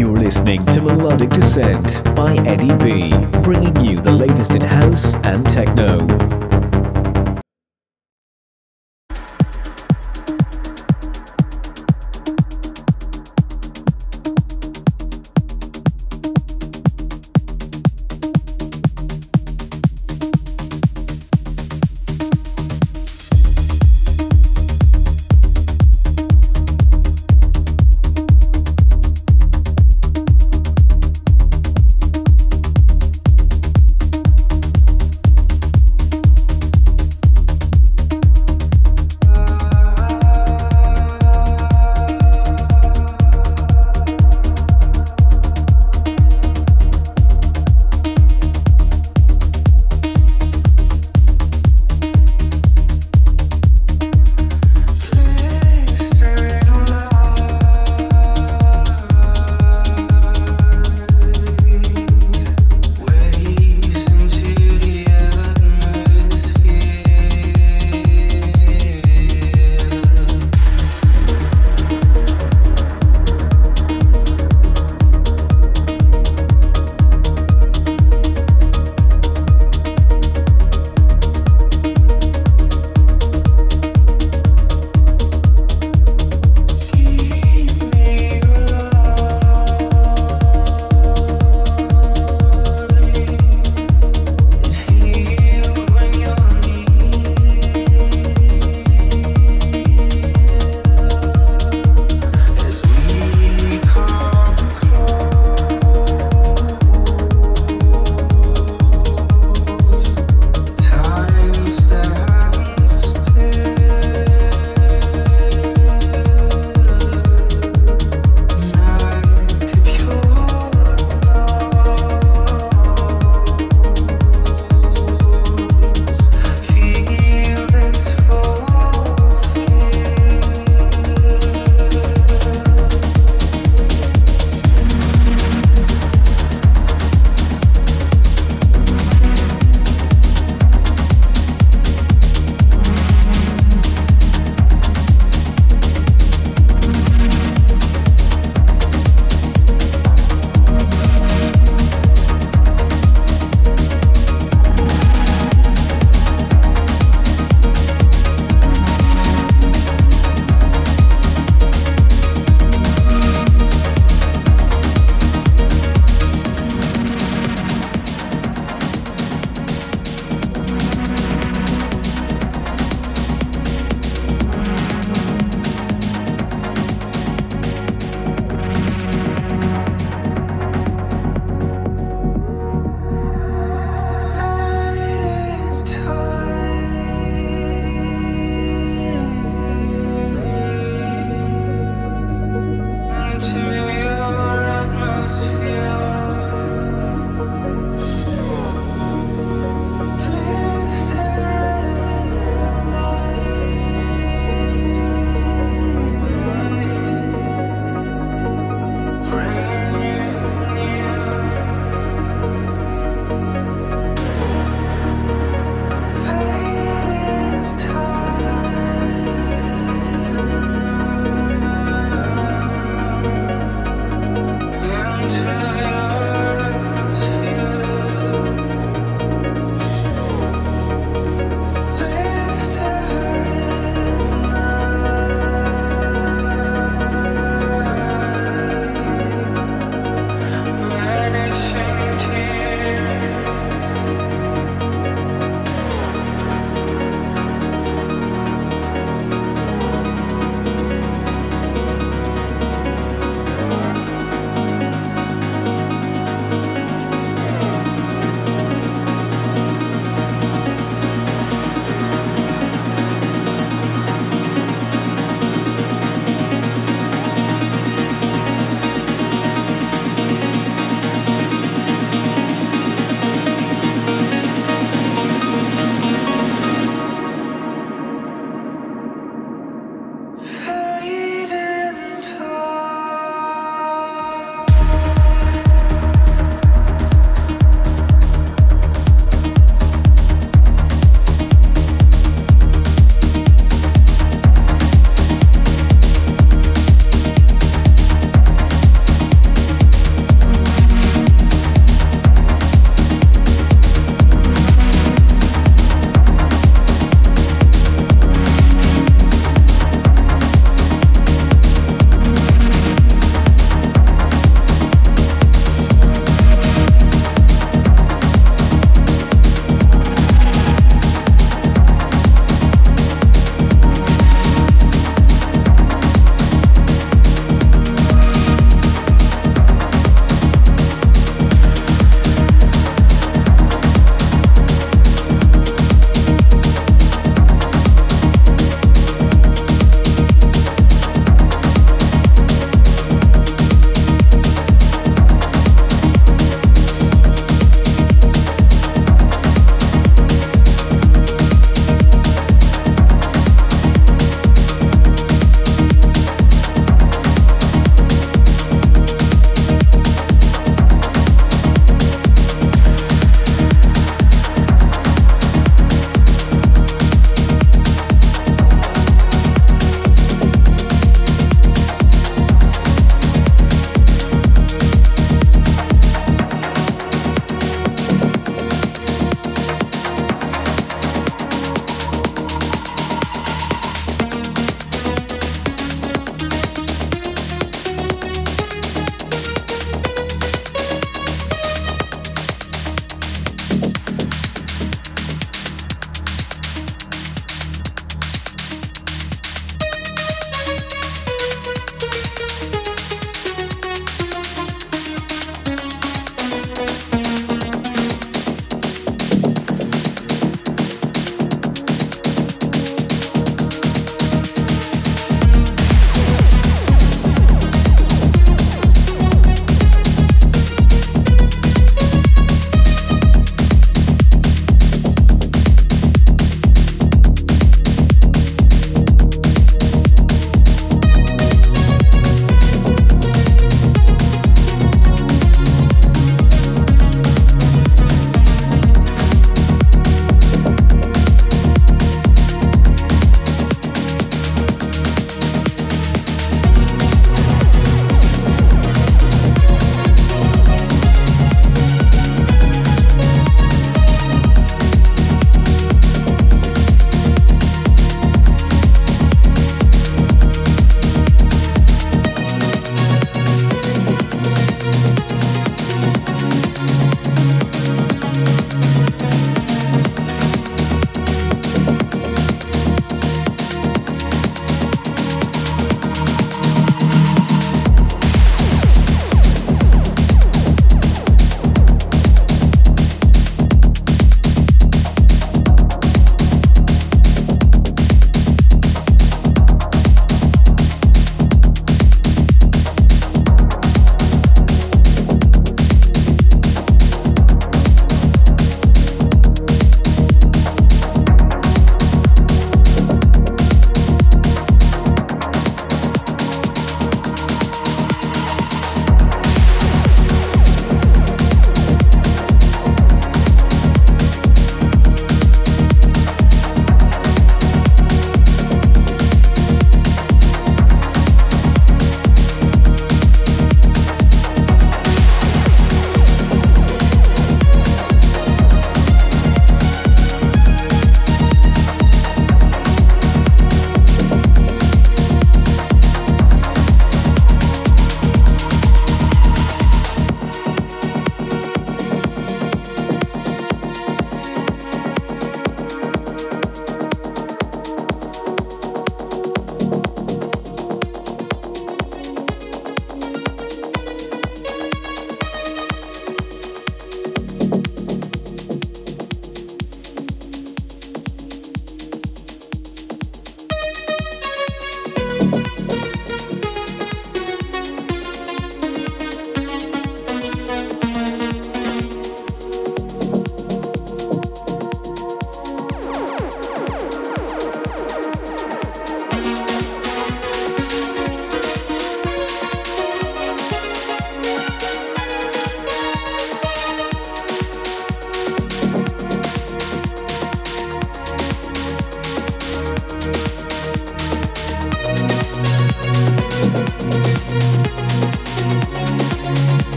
You're listening to Melodic Descent by Eddie B, bringing you the latest in house and techno.